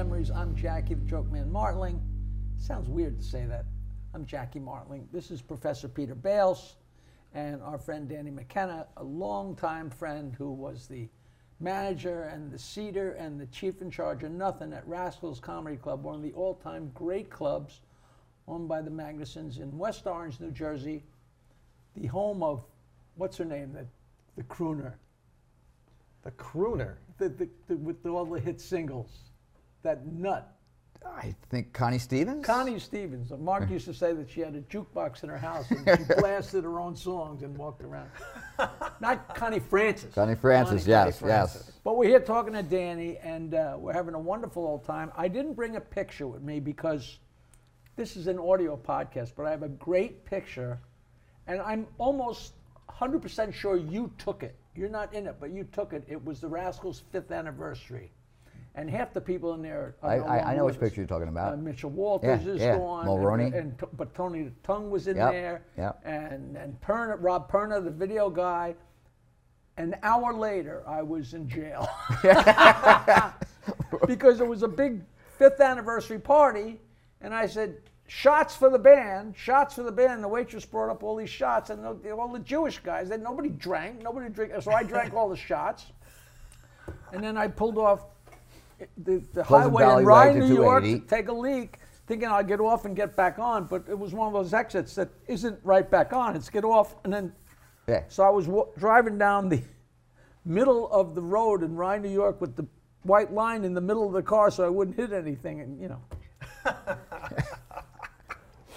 Memories. I'm Jackie the Joke Man Martling. Sounds weird to say that. I'm Jackie Martling. This is Professor Peter Bales and our friend Danny McKenna, a longtime friend who was the manager and the seater and the chief in charge of nothing at Rascals Comedy Club, one of the all time great clubs owned by the Magnusons in West Orange, New Jersey, the home of, what's her name, the, the crooner, The crooner. the, the, the, with all the hit singles, that nut. I think Connie Stevens. Connie Stevens. Mark used to say that she had a jukebox in her house and she blasted her own songs and walked around. Not Connie Francis. Connie Francis. Connie- yes, Connie yes. But we're here talking to Danny, and uh, we're having a wonderful old time. I didn't bring a picture with me because this is an audio podcast, but I have a great picture, and I'm almost 100% sure you took it. You're not in it, but you took it. It was the Rascals' fifth anniversary. And half the people in there are I- no I- I know which us. picture you're talking about. Uh, Mitchell Walters Yeah, is yeah. gone. Mulroney. And, and, but Tony the Tongue was in Yep, there. yep. And, and Perna, Rob Perna, the video guy. An hour later, I was in jail. because it was a big fifth anniversary party. And I said, shots for the band, shots for the band. The waitress brought up all these shots, and all the Jewish guys, then nobody drank, nobody drank. So I drank all the shots. And then I pulled off the, the highway Valley in right Rye, New York, to take a leak, thinking I'll get off and get back on. But it was one of those exits that isn't right back on. It's get off and then. Yeah. So I was wa- driving down the middle of the road in Rye, New York, with the white line in the middle of the car, so I wouldn't hit anything, and you know.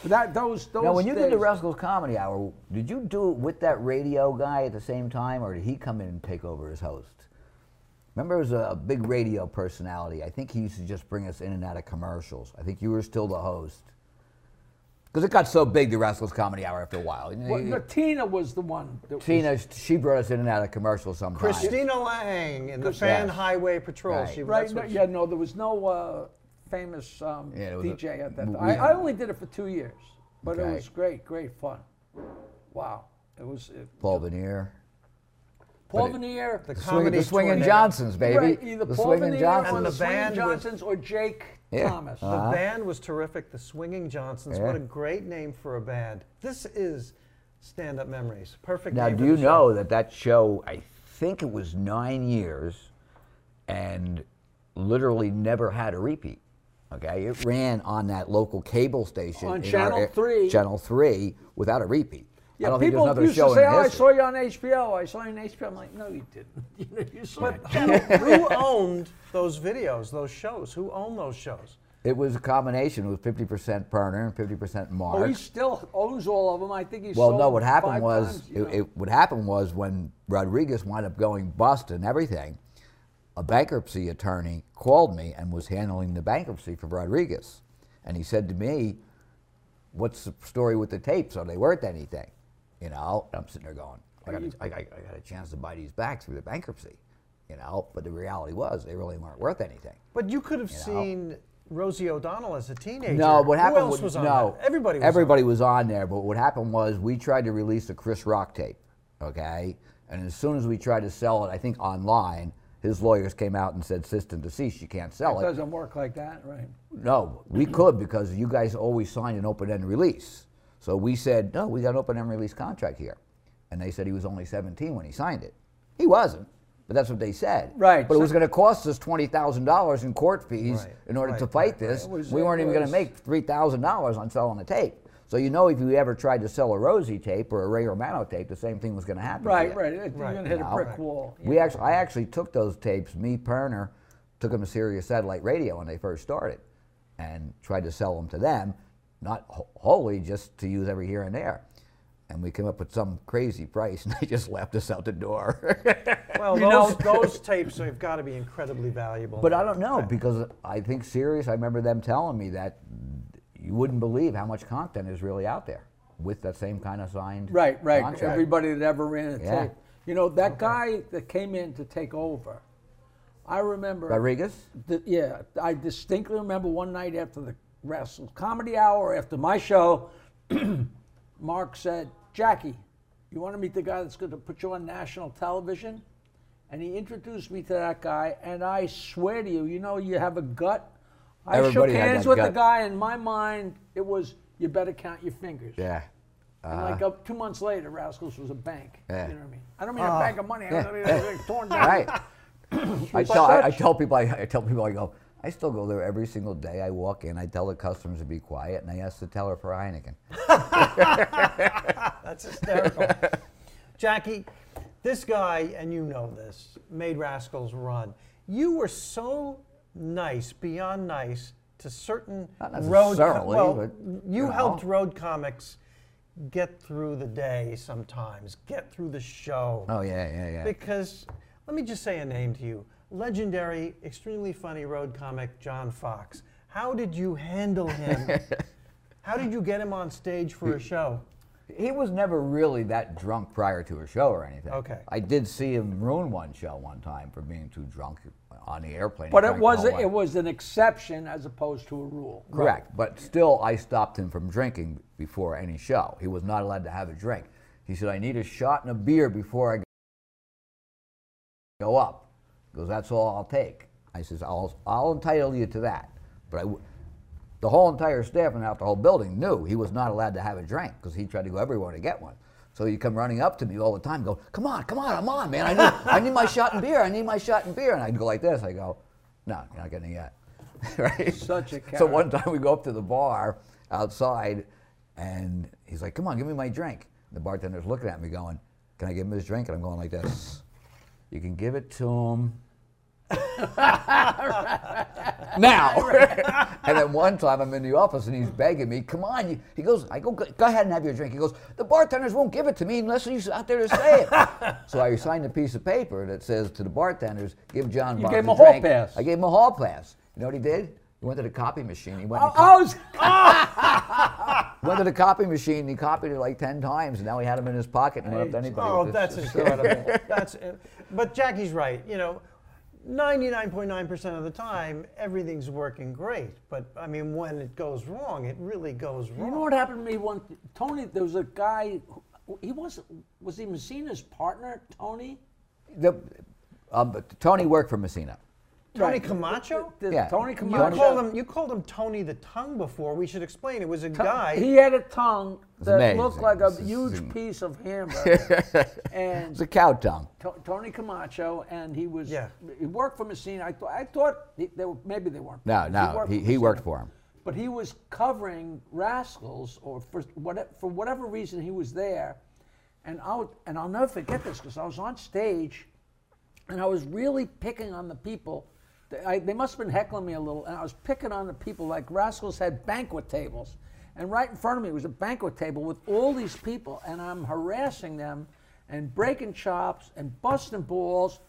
that those those. Now, when you did the days- Rascals Comedy Hour, did you do it with that radio guy at the same time, or did he come in and take over as host? Remember, it was a, a big radio personality. I think he used to just bring us in and out of commercials. I think you were still the host. Because it got so big, the Rascals Comedy Hour, after a while. You Well, you- no, Tina was the one. That was- Tina, she brought us in and out of commercials sometimes. Christina Lang in the Yes. Fan Highway Patrol. Right. She, Right? No, she- yeah, no, there was no uh, famous um, Yeah, there was a- DJ at that we- time. I, I only did it for two years, but it was great, great fun. Wow, it was. It, Paul Veneer. Paul it- Veneer. The The, swing, the Swinging. Johnsons, baby. Right, either the Paul Swinging Veneer Johnsons. or And the the Swinging band with- Johnsons or Jake Yeah. Thomas. The Uh-huh. band was terrific. The Swinging Johnsons. Yeah. What a great name for a band. This is Stand Up Memories. Perfect Now, name do you show. know that that show, I think it was nine years, and literally never had a repeat? Okay, it ran on that local cable station On Channel our- 3. Channel Three, without a repeat. I Yeah, don't think people another used show to say, "Oh, I saw you on HBO. I saw you on HBO." I'm like, "No, you didn't. You, know, you saw But it." who owned those videos, those shows? Who owned those shows? It was a combination. It was 50% Perner and 50% Mark. Oh, he still owns all of them. I think he's Well, sold no. What happened was, times, it, it, what happened was when Rodriguez wound up going bust and everything, a bankruptcy attorney called me and was handling the bankruptcy for Rodriguez, and he said to me, "What's the story with the tapes? Are they worth anything?" You know, and I'm sitting there going, I got, a, mm-hmm. I, got, a chance to buy these back through the bankruptcy, you know. But the reality was, they really weren't worth anything. But you could have know? seen Rosie O'Donnell as a teenager. No, what happened Who else was, was on no, that? Everybody was everybody on. was on there. But what happened was we tried to release a Chris Rock tape, okay, and as soon as we tried to sell it, I think online, his lawyers came out and said, "System deceased, you can't sell it it." doesn't work like that, right? No, we could because you guys always signed an open-end release. So we said, "No, we got an open and release contract here," and they said he was only 17 when he signed it. He wasn't. But that's what they said. Right, But it was going to cost us twenty thousand dollars in court fees Right, in order right, to fight right. this. It was- we weren't it even going to make three thousand dollars on selling a tape. So you know, if you ever tried to sell a Rosie tape or a Ray Romano tape, the same thing was going to happen. to Right, you. right. You're gonna hit a brick Right. wall. We actually, I actually took those tapes. Me, Perner, took them to Sirius Satellite Radio when they first started, and tried to sell them to them, not wholly, just to use every here and there. And we came up with some crazy price, and they just left us out the door. Well, You those, know- those tapes have got to be incredibly valuable. but I don't know because I think Sirius. I remember them telling me that you wouldn't believe how much content is really out there with that same kind of signed Right, right. contract. Everybody that ever ran a Yeah. tape. You know, that guy that came in to take over, I remember. Rodriguez. th- yeah, I distinctly remember one night after the Rascal Comedy Hour, after my show, Mark said, Jackie, you want to meet the guy that's going to put you on national television? and he introduced me to that guy. And I swear to you, you know, you have a gut. I Everybody shook hands with gut. the guy. In my mind, it was you better count your fingers. Yeah. And like uh, two months later, Rascals was a bank. Yeah. You know what I mean? I don't mean a bank of money. I Yeah. mean it's torn down. Right. I tell, I, I tell people, I, I tell people, I go, I still go there every single day. I walk in, I tell the customers to be quiet, and I ask the teller for Heineken. That's hysterical. Jackie, this guy, and you know this, made Rascals run. You were so nice, beyond nice, to certain road. necessarily, well, but, you you helped know. road comics get through the day sometimes, get through the show. Oh, yeah, yeah, yeah. Because let me just say a name to you legendary, extremely funny road comic John Fox. How did you handle him? How did you get him on stage for a show? He was never really that drunk prior to a show or anything. Okay. I did see him ruin one show one time for being too drunk on the airplane. But it was a, it was an exception as opposed to a rule. Correct. But still, I stopped him from drinking before any show. He was not allowed to have a drink. He said, I need a shot and a beer before I go up. He goes, that's all I'll take. I says, I'll, I'll entitle you to that. But I the whole entire staff and out the whole building knew he was not allowed to have a drink because he tried to go everywhere to get one. So he'd come running up to me all the time, go, come on, come on, I'm on, man. I need, I need my shot and beer. I need my shot and beer. And I'd go like this. I go, no, you're not getting it yet. right? Such a So one time we go up to the bar outside, and he's like, "Come on, give me my drink." The bartender's looking at me, going, "Can I give him his drink?" And I'm going like this. You can give it to him. now. and then one time I'm in the office and he's begging me, come on. He goes, I go, go ahead and have your drink. He goes, the bartenders won't give it to me unless he's out there to say it. so I signed a piece of paper that says to the bartenders, give John You Bob gave him a hall drink." pass. I gave him a hall pass. You know what he did? He went to the copy machine. He went, I, and co- I was, went to the copy machine and he copied it like 10 times and now he had them in his pocket and went up to anybody. Oh, that's incredible. that's, uh, but Jackie's right. You know, 99.9% of the time, everything's working great. But I mean, when it goes wrong, it really goes wrong. you wrong. know what happened to me one Tony, there was a guy, who, he was, was he Messina's partner, Tony? The, um, Tony worked for Messina. Tony Right. Camacho? The- Yeah. Tony You Camacho. called him. You called him Tony the Tongue before. We should explain. It was a guy. He had a tongue that amazing. looked like a This is- huge piece of hamburger. and It's a cow tongue. To- Tony Camacho, and he was Yeah. he worked for Messina. I thought I thought he, they were, maybe they weren't. No, no, he, he Messina. worked for him. But he was covering Rascals, or for what for whatever reason he was there, and I'll and I'll never forget this because I was on stage, and I was really picking on the people. They, I, they must have been heckling me a little, and I was picking on the people. Like Rascals had banquet tables, and right in front of me was a banquet table with all these people, and I'm harassing them, and breaking chops and busting balls,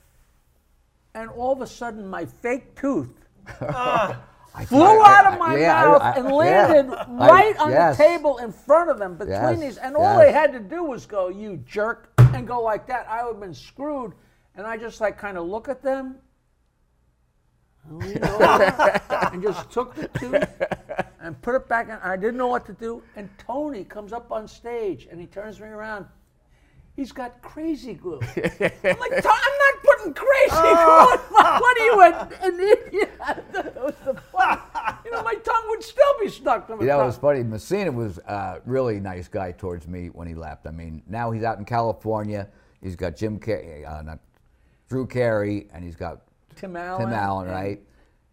and all of a sudden my fake tooth ah. I flew I- out of my yeah, mouth I- and yeah. landed I- right on yes. the table in front of them between Yes, these. And all they had to do was go, you jerk, and go like that. I would have been screwed. And I just like kind of look at them and just took the tooth and put it back. And I didn't know what to do. And Tony comes up on stage and he turns me around. He's got crazy glue. I'm like, I'm not putting crazy Oh. glue. on my- What are you, an, an idiot? That was the fun. You know, my tongue would still be stuck to my know, it was funny. Messina was a really nice guy towards me when he left. I mean, now he's out in California. He's got Jim Carrey, uh, not Drew Carey, and he's got Tim Allen. Tim Allen, right?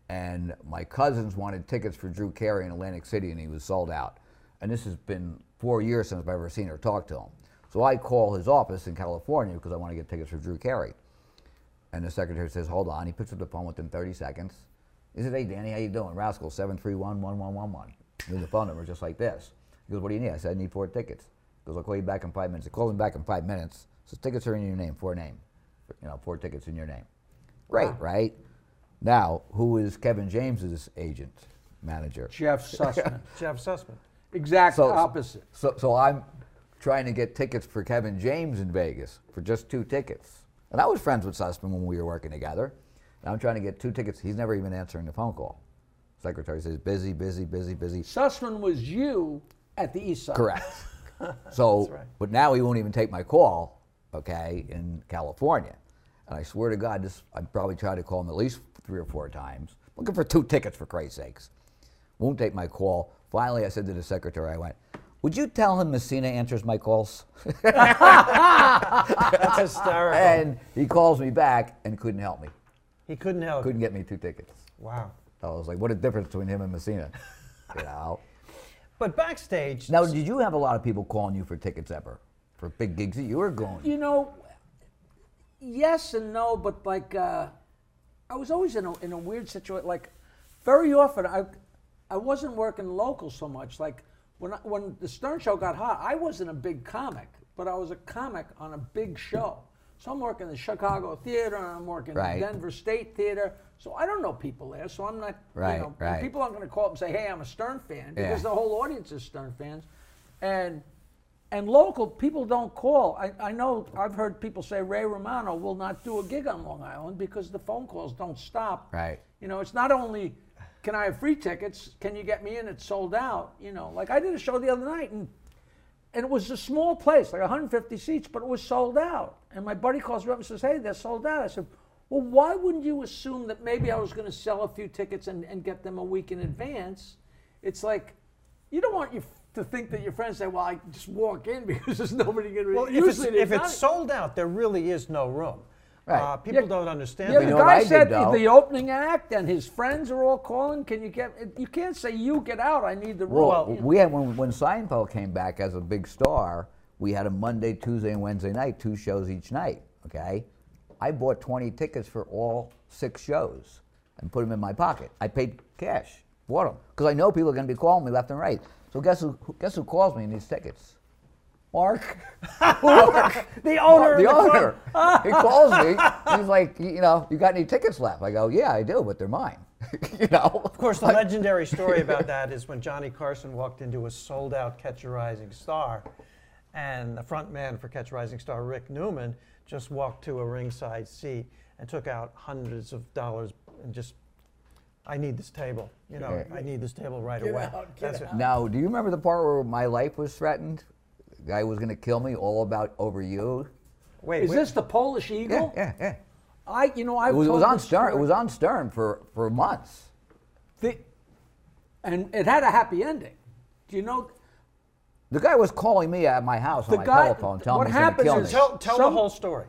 And my cousins wanted tickets for Drew Carey in Atlantic City, and he was sold out. And this has been four years since I've ever seen or talked to him. So I call his office in California because I want to get tickets for Drew Carey. And the secretary says, hold on. He picks up the phone within 30 seconds. He says, hey, Danny, how you doing? Rascal, 731-1111. Knew the phone number just like this. He goes, what do you need? I said, I need four tickets. He goes, I'll call you back in five minutes. He calls him back in five minutes. Says, tickets are in your name, four name. You know, four tickets in your name. Great, Wow. right? Now, who is Kevin James's agent, manager? Jeff Sussman. Jeff Sussman. exact So- opposite. So, so I'm trying to get tickets for Kevin James in Vegas for just two tickets. And I was friends with Sussman when we were working together. And I'm trying to get two tickets. He's never even answering the phone call. Secretary says, busy, busy, busy, busy. Sussman was you at the East Side. Correct. So, right. but now he won't even take my call, okay, in California. And I swear to God, this I probably tried to call him at least three or four times, looking for two tickets for Christ's sakes. Won't take my call. Finally, I said to the secretary, I went, "Would you tell him Messina answers my calls?" That's hysterical. and he calls me back and couldn't help me. he couldn't help. Couldn't get me two tickets. Wow. I was like, "What a difference between him and Messina," you know. But backstage, Now, did you have a lot of people calling you for tickets ever for big gigs that you were going? You know, yes and no, but like uh, I was always in a in a weird situation. Like very often, I I wasn't working local so much. Like when I, when the Stern Show got hot, I wasn't a big comic, but I was a comic on a big show. So I'm working the Chicago Theater, and I'm working Right. the Denver State Theater. So I don't know people there. So I'm not, Right, you know, right. people aren't going to call up and say, "Hey, I'm a Stern fan," Yeah. because the whole audience is Stern fans, and and local people don't call. I, I know I've heard people say Ray Romano will not do a gig on Long Island because the phone calls don't stop. Right. You know, it's not only can I have free tickets, can you get me in? It's sold out. You know, like I did a show the other night and and it was a small place, like 150 seats, but it was sold out. And my buddy calls me up and says, Hey, they're sold out. I said, Well, why wouldn't you assume that maybe I was going to sell a few tickets and, and get them a week in advance? It's like, you don't want you to think that your friends say, Well, I just walk in because there's nobody going to well, if it's, if it's sold out, there really is no room. Right. Uh, people Yeah. don't understand Yeah, that. The know what I guy said though? the opening act and his friends are all calling. Can you get? You can't say you get out. I need the room. Well, You know. we had when, when Seinfeld came back as a big star, we had a Monday, Tuesday, and Wednesday night, two shows each night. Okay, I bought 20 tickets for all six shows and put them in my pocket. I paid cash, bought them because I know people are going to be calling me left and right. So guess who? Guess who calls me in these tickets? Mark. Mark the owner. the the owner. club. he calls me. He's like, you know, you got any tickets left? I go, yeah, I do, but they're mine. you know. Of course, the legendary story about that is when Johnny Carson walked into a sold out Catch a Rising Star, and the front man for Catch a Rising Star, Rick Newman, just walked to a ringside seat and took out hundreds of dollars and just, I need this table. You know, Yeah. I need this table right Get away. out, get That's it. Now, do you remember the part where my life was threatened? The guy was going to kill me, all about over you. Wait, Is wait. this the Polish Eagle? yeah, yeah. yeah. I, you know, I It was, it was on Stern. It was on Stern for, for months. The, and it had a happy ending. Do you know? The guy was calling me at my house on my guy- telephone, telling what me he's going to kill is- me. Tell, tell Some- the whole story.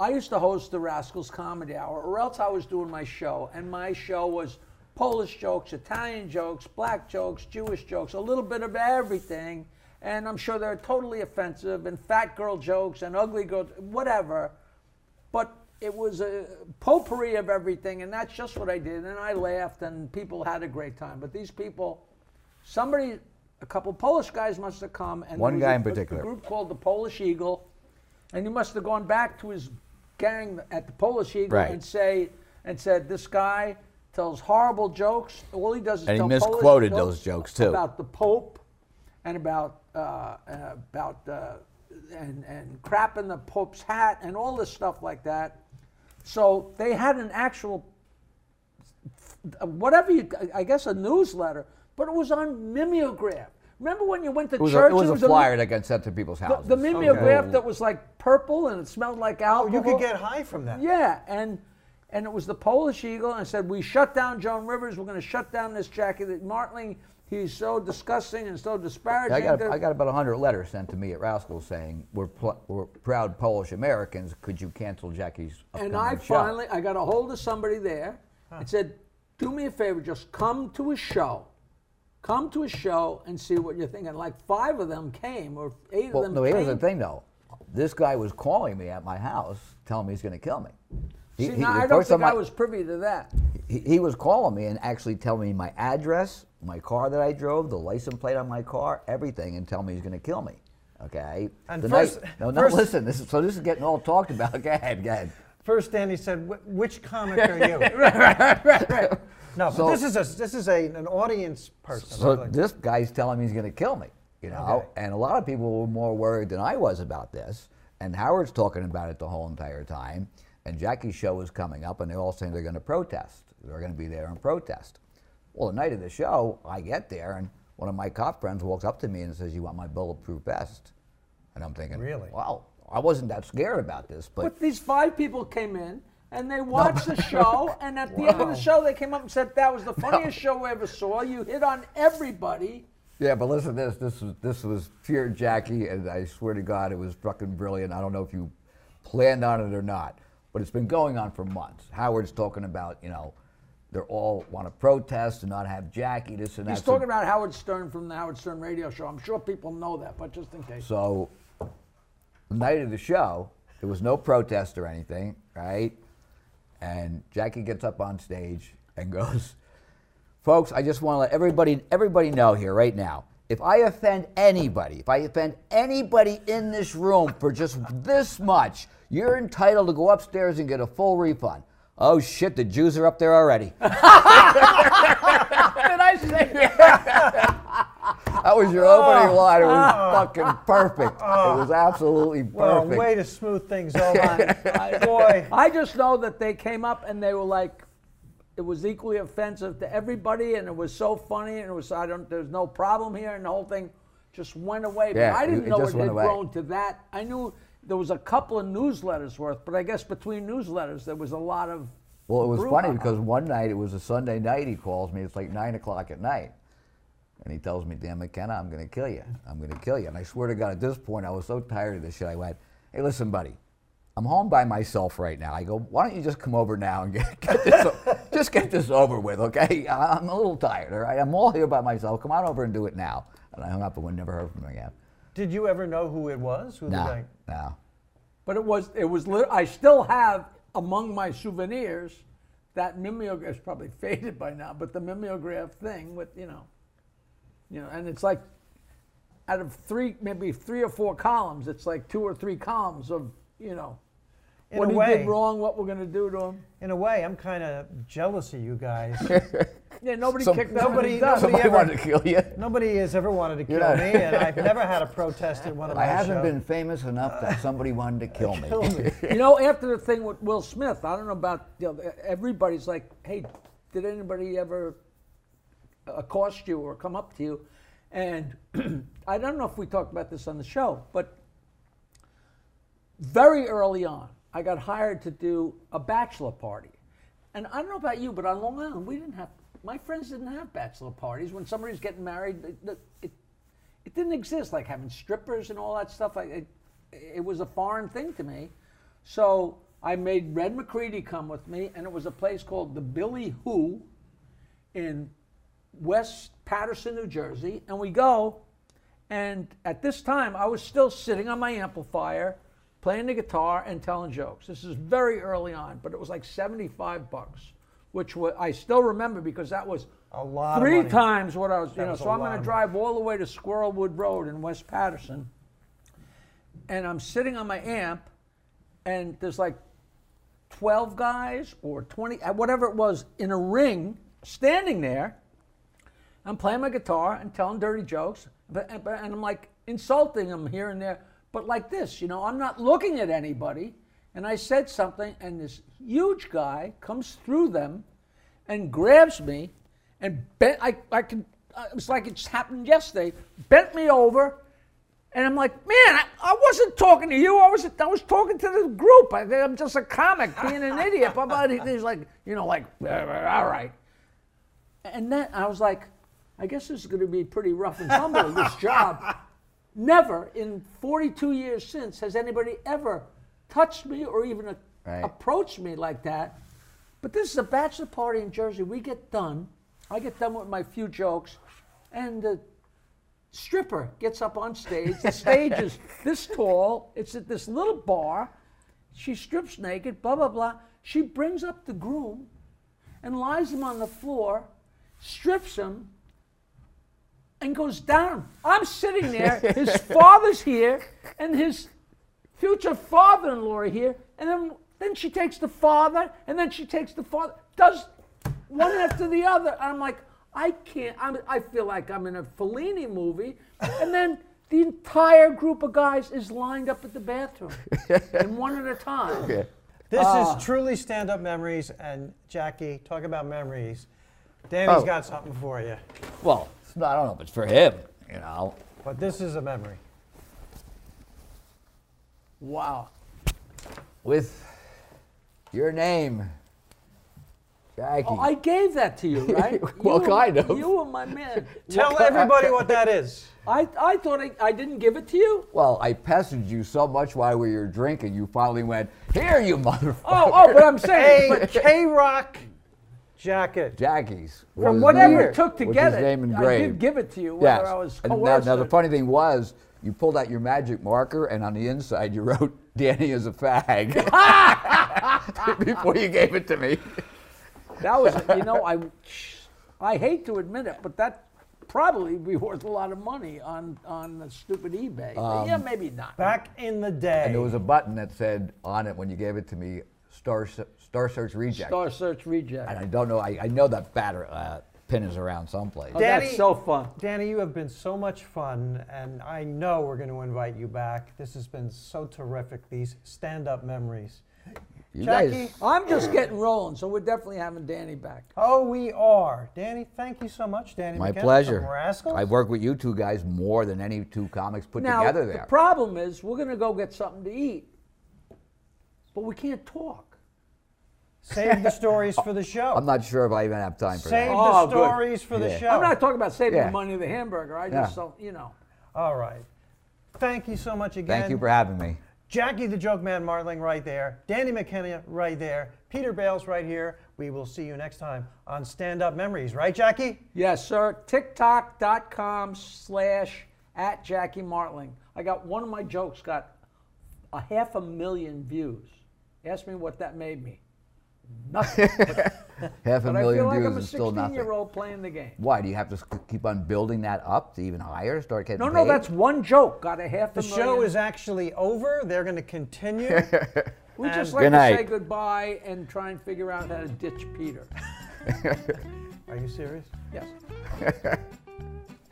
I used to host the Rascals Comedy Hour, or else I was doing my show, and my show was Polish jokes, Italian jokes, black jokes, Jewish jokes, a little bit of everything. And I'm sure they're totally offensive, and fat girl jokes, and ugly girl, whatever. But it was a potpourri of everything, and that's just what I did. And I laughed, and people had a great time. But these people, somebody, a couple Polish guys must have come, and One guy a- in particular. A group called the Polish Eagle, and he must have gone back to his gang at the Polish Eagle Right. and say and said this guy tells horrible jokes. All he does is And he tell Polish misquoted those jokes, too. about the Pope and about uh, uh, about uh, and and crap in the Pope's hat and all this stuff like that. So they had an actual whatever you I guess a newsletter, but it was on mimeograph. Remember when you went to It was, church? a, it was and a flyer that got sent to people's houses. the mimeograph that was like purple and it smelled like alcohol. Oh, you could get high from that. Yeah, and and it was the Polish Eagle, and said we shut down Joan Rivers. We're going to shut down this Jackie Martling. He's so disgusting and so disparaging. I got, to- I got about 100 letters sent to me at Rascal saying, we're, we're proud Polish Americans. Could you cancel Jackie's and I show? finally I got a hold of somebody there and said, "Do me a favor, just come to a show." Come to a show and see what you're thinking. Like five of them came, or eight Well, of them no, came. here's the thing, though. This guy was calling me at my house, telling me he's going to kill me. He- See, he- now, I don't think time I was privy to that. He, he was calling me and actually telling me my address, my car that I drove, the license plate on my car, everything, and tell me he's going to kill me. Okay. And The first- night, no, no. first- Listen. This is, so this is getting all talked about. Go ahead. Go ahead. First, Danny said, "Which comic are you?" Right, right, right. No, but So- this is a this is a an audience person. So Like- this guy's telling me he's going to kill me, you know, Okay. and a lot of people were more worried than I was about this. And Howard's talking about it the whole entire time. And Jackie's show was coming up, and they're all saying they're going to protest. They're going to be there and protest. Well, the night of the show, I get there, and one of my cop friends walks up to me and says, "You want my bulletproof vest?" And I'm thinking, Really? Well, I wasn't that scared about this, but But these five people came in and they watched the show, and at the end of the show, they came up and said that was the funniest show we ever saw. You hit on everybody. yeah. But listen, to this this was this was pure Jackie, and I swear to God, it was fucking brilliant. I don't know if you planned on it or not, but it's been going on for months. Howard's talking about you know. They're all want to protest and not have Jackie. This and that. He's So- talking about Howard Stern from the Howard Stern radio show. I'm sure people know that, but just in case. So, the night of the show, there was no protest or anything, right? And Jackie gets up on stage and goes, "Folks, I just want to let everybody everybody know here right now. If I offend anybody, if I offend anybody in this room for just this much, you're entitled to go upstairs and get a full refund." Oh shit, the Jews are up there already. Did I say That that was your opening oh. line. It was oh. fucking perfect. It oh. was absolutely perfect. Well, way to smooth things over. Boy, I just know that they came up and they were like, it was equally offensive to everybody, and it was so funny, and it was I don't there's no problem here, and the whole thing just went away. Yeah, but I didn't it know it had away. grown to that. I knew there was a couple of newsletters worth, but I guess between newsletters there was a lot of. Well, it was funny because one night, it was a Sunday night, he calls me, it's like 9 o'clock at night. And he tells me, Dan McKenna, I'm going to kill you. I'm going to kill you. And I swear to God, at this point, I was so tired of this shit. I went, hey, listen, buddy, I'm home by myself right now. I go, why don't you just come over now and get, get this, just get this over with, okay? I'm a little tired, all right? I'm all here by myself. Come on over and do it now. And I hung up and we never heard from him again. did you ever know who it was? Who No, no. But it was it was. Lit- I still have among my souvenirs that mimeograph. It's probably faded by now, but the mimeograph thing with you know, you know, and it's like out of three, maybe three or four columns, it's like two or three columns of you know. In what a he way. did wrong, what we're going to do to him. In a way, I'm kind of jealous of you guys. Yeah, nobody Some- kicked nobody- Nobody, nobody Somebody ever- wanted to kill you. Nobody has ever wanted to kill me, and I've never had a protest at one of my I haven't shows. been famous enough that somebody wanted to kill me. Kill me. you know, after the thing with Will Smith, I don't know about you know, everybody's like, hey, did anybody ever accost you or come up to you? And I don't know if we talked about this on the show, but very early on, I got hired to do a bachelor party. And I don't know about you, but on Long Island, we didn't have, my friends didn't have bachelor parties. When somebody's getting married, it, it, it, it didn't exist, like having strippers and all that stuff. I, it, it was a foreign thing to me. So I made Red McCready come with me, and it was a place called the Billy Who in West Paterson, New Jersey. And we go, and at this time, I was still sitting on my amplifier, playing the guitar and telling jokes. This is very early on, but it was like 75 bucks, which wa I still remember because that was A lot of three times what I was, you know. was So I'm going to drive all the way to Squirrelwood Road in West Paterson, and I'm sitting on my amp, and there's like 12 guys or 20, uh, whatever it was, in a ring standing there. I'm playing my guitar and telling dirty jokes, but, and- but- and I'm like insulting them here and there, but like this, you know, I'm not looking at anybody. And I said something, and this huge guy comes through them and grabs me and bent, I, I can, uh, it was like it's happened yesterday, bent me over. And I'm like, man, I, I wasn't talking to you. I was I was talking to the group. I, I'm just a comic being an idiot. But He's like, you know, like, "Uh, all right. And then I was like, I guess this is going to be pretty rough and tumble, this job. Never in 42 years since has anybody ever touched me or even a- Right. approached me like that. But this is a bachelor party in Jersey. We get done. I get done with my few jokes, and the stripper gets up on stage. The stage is this tall. It's at this little bar. She strips naked, blah, blah, blah. She brings up the groom and lies him on the floor, strips him, and goes down. I'm sitting there. His father's here, and his future father-in-law are here, and then then she takes the father, and then she takes the father, does one after the other. And I'm like, I can't. I'm, I feel like I'm in a Fellini movie, and then the entire group of guys is lined up at the bathroom, and one at a time. Okay. This Ah. is truly stand-up memories, and Jackie, talk about memories. Danny's Oh. got something for you, Well, it's not, I don't know if it's for him, you know. but this is a memory. Wow. with your name, Jackie. Oh, I gave that to you, right? Well, you, were- kind of. You were my man. Tell everybody what that is. I, I thought I, I didn't give it to you. well, I pestered you so much while we were drinking, you finally went, "Here, you motherfucker!" Oh, oh, but I'm saying, A but K Rock jacket. Jackie's. From whatever year? it took to get it, name I did give it to you, whether Yes. I was And now, now the funny thing was, you pulled out your magic marker, and on the inside you wrote "Danny is a fag" before you gave it to me. That was, you know, I, I hate to admit it, but that probably be worth a lot of money on on the stupid eBay. yeah, um, maybe not. Back in the day. And there was a button that said on it when you gave it to me, "Star Se- Star Search Reject." Star Search Reject. And I don't know. I, I know that batter uh, pin is around someplace. Oh, Danny- that's so fun. Danny, you have been so much fun, and I know we're going to invite you back. This has been so terrific, these stand up memories. You Jackie? guys, I'm just getting rolling, so we're definitely having Danny back. Oh, we are. Danny, thank you so much, Danny. my McKenna pleasure. from Rascals. I've worked with you two guys more than any two comics put now, together There. the problem is we're going to go get something to eat, but we can't talk. Save the stories oh, for the show. I'm not sure if I even have time for Save that. Save the oh, good. stories for the Yeah. show. I'm not talking about saving Yeah. the money of the hamburger. I Yeah. just don't, you know. All right. Thank you so much again. Thank you for having me. Jackie the Joke Man Martling right there. Danny McKenna right there. Peter Bales right here. We will see you next time on Stand Up Memories. Right, Jackie? Yes, sir. TikTok.com slash at Jackie Martling. I got one of my jokes got a half a million views. Ask me what that made me. Nothing. Half a but I million feel like views I'm a still 16 nothing. year old playing the game. Why do you have to keep on building that up to even higher? Start getting No, no, paid? that's one joke. Got a half The a million. show is actually over. They're going to continue. We just like to say goodbye and try and figure out how to ditch Peter. Are you serious? Yes.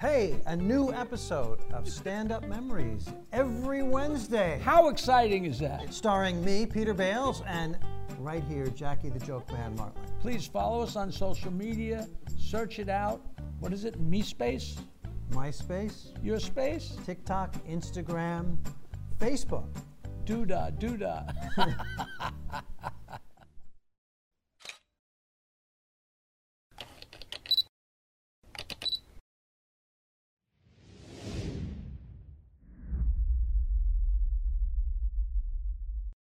Hey, a new episode of Stand Up Memories every Wednesday. How exciting is that? Starring me, Peter Bales, and right here, Jackie the Joke Man Martling. Please follow us on social media. Search it out. What is it? Me space? MySpace, Your space? TikTok, Instagram, Facebook. Doodah, doodah.